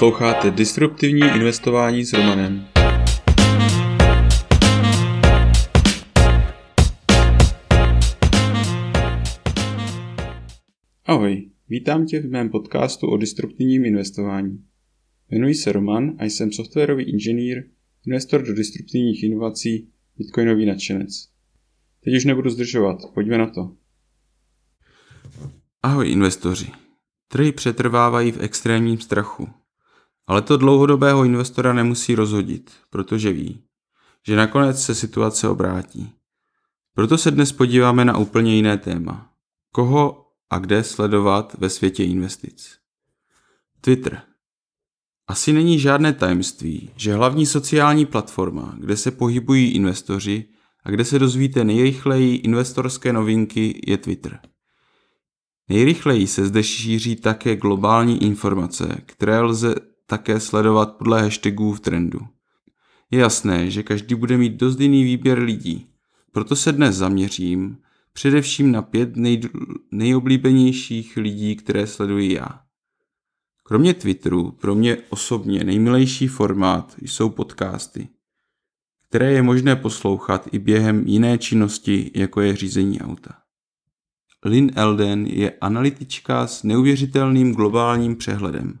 Posloucháte Disruptivní investování s Romanem. Ahoj, vítám tě v mém podcastu o disruptivním investování. Jmenuji se Roman a jsem softwarový inženýr, investor do disruptivních inovací, bitcoinový nadšenec. Teď už nebudu zdržovat, pojďme na to. Ahoj investoři. Trhy přetrvávají v extrémním strachu. Ale to dlouhodobého investora nemusí rozhodit, protože ví, že nakonec se situace obrátí. Proto se dnes podíváme na úplně jiné téma. Koho a kde sledovat ve světě investic. Twitter. Asi není žádné tajemství, že hlavní sociální platforma, kde se pohybují investoři a kde se dozvíte nejrychleji investorské novinky, je Twitter. Nejrychleji se zde šíří také globální informace, které lze také sledovat podle hashtagů v trendu. Je jasné, že každý bude mít dost jiný výběr lidí, proto se dnes zaměřím především na pět nej, nejoblíbenějších lidí, které sleduji já. Kromě Twitteru, pro mě osobně nejmilejší formát jsou podcasty, které je možné poslouchat i během jiné činnosti, jako je řízení auta. Lynn Elden je analytička s neuvěřitelným globálním přehledem.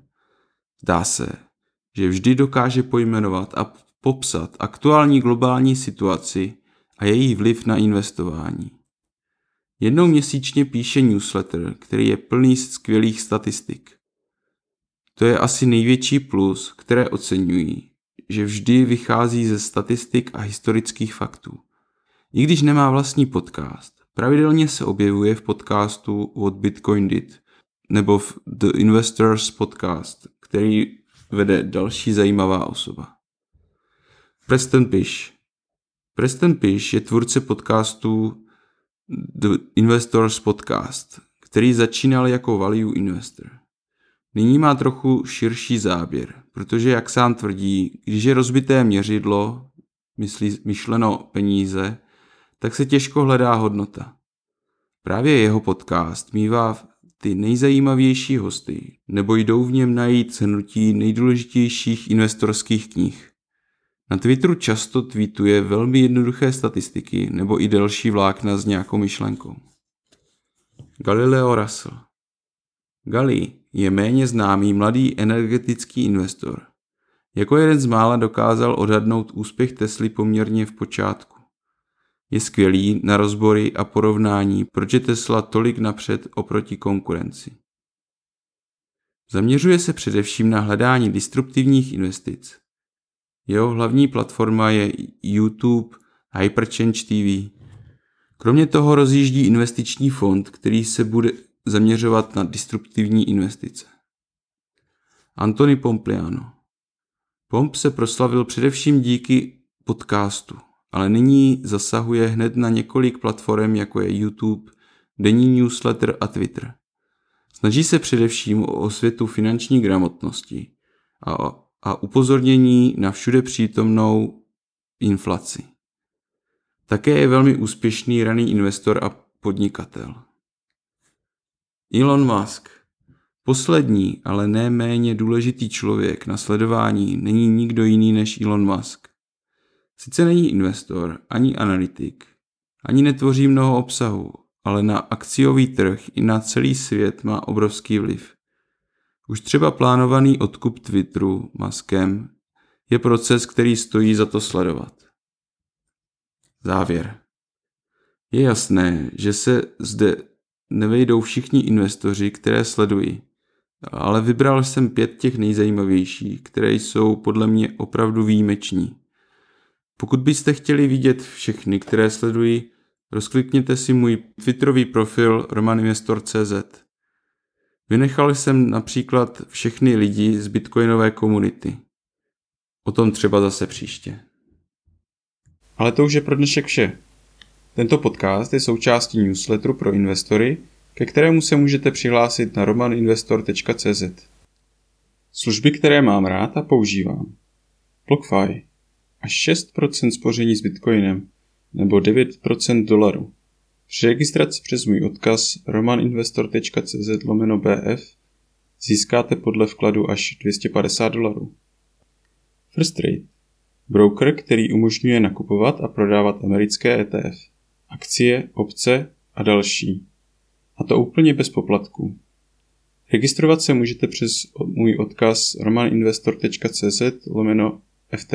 Zdá se, že vždy dokáže pojmenovat a popsat aktuální globální situaci a její vliv na investování. Jednou měsíčně píše newsletter, který je plný skvělých statistik. To je asi největší plus, které oceňují, že vždy vychází ze statistik a historických faktů. I když nemá vlastní podcast, pravidelně se objevuje v podcastu What Bitcoin Did nebo v The Investors Podcast, který vede další zajímavá osoba. Preston Pish Preston Pish je tvůrce podcastu The Investors Podcast, který začínal jako value investor. Nyní má trochu širší záběr, protože jak sám tvrdí, když je rozbité měřidlo, myslí, myšleno peníze, tak se těžko hledá hodnota. Právě jeho podcast mývá ty nejzajímavější hosty, nebo jdou v něm najít shrnutí nejdůležitějších investorských knih. Na Twitteru často tweetuje velmi jednoduché statistiky nebo i delší vlákna s nějakou myšlenkou. Galileo Russell Gali je méně známý mladý energetický investor. Jako jeden z mála dokázal odhadnout úspěch Tesly poměrně v počátku. Je skvělý na rozbory a porovnání, proč je Tesla tolik napřed oproti konkurenci. Zaměřuje se především na hledání disruptivních investic. Jeho hlavní platforma je YouTube Hyperchange TV. Kromě toho rozjíždí investiční fond, který se bude zaměřovat na disruptivní investice. Anthony Pompliano Pomp se proslavil především díky podcastu, ale nyní zasahuje hned na několik platform, jako je YouTube, denní newsletter a Twitter. Snaží se především o osvětu finanční gramotnosti a a upozornění na všude přítomnou inflaci. Také je velmi úspěšný raný investor a podnikatel. Elon Musk. Poslední, ale ne méně důležitý člověk na sledování není nikdo jiný než Elon Musk. Sice není investor, ani analytik, ani netvoří mnoho obsahu, ale na akciový trh i na celý svět má obrovský vliv. Už třeba plánovaný odkup Twitteru maskem je proces, který stojí za to sledovat. Závěr. Je jasné, že se zde nevejdou všichni investoři, které sledují, ale vybral jsem pět těch nejzajímavějších, které jsou podle mě opravdu výjimeční. Pokud byste chtěli vidět všechny, které sleduji, rozklikněte si můj Twitterový profil romaninvestor.cz. Vynechal jsem například všechny lidi z bitcoinové komunity. O tom třeba zase příště. Ale to už je pro dnešek vše. Tento podcast je součástí newsletteru pro investory, ke kterému se můžete přihlásit na romaninvestor.cz. Služby, které mám rád a používám. BlockFi. Až 6% spoření s bitcoinem nebo 9% dolaru. Při registraci přes můj odkaz romaninvestor.cz lomeno bf získáte podle vkladu až 250 dolarů. First Trade. Broker, který umožňuje nakupovat a prodávat americké ETF, akcie, opce a další. A to úplně bez poplatků. Registrovat se můžete přes můj odkaz romaninvestor.cz lomeno FT.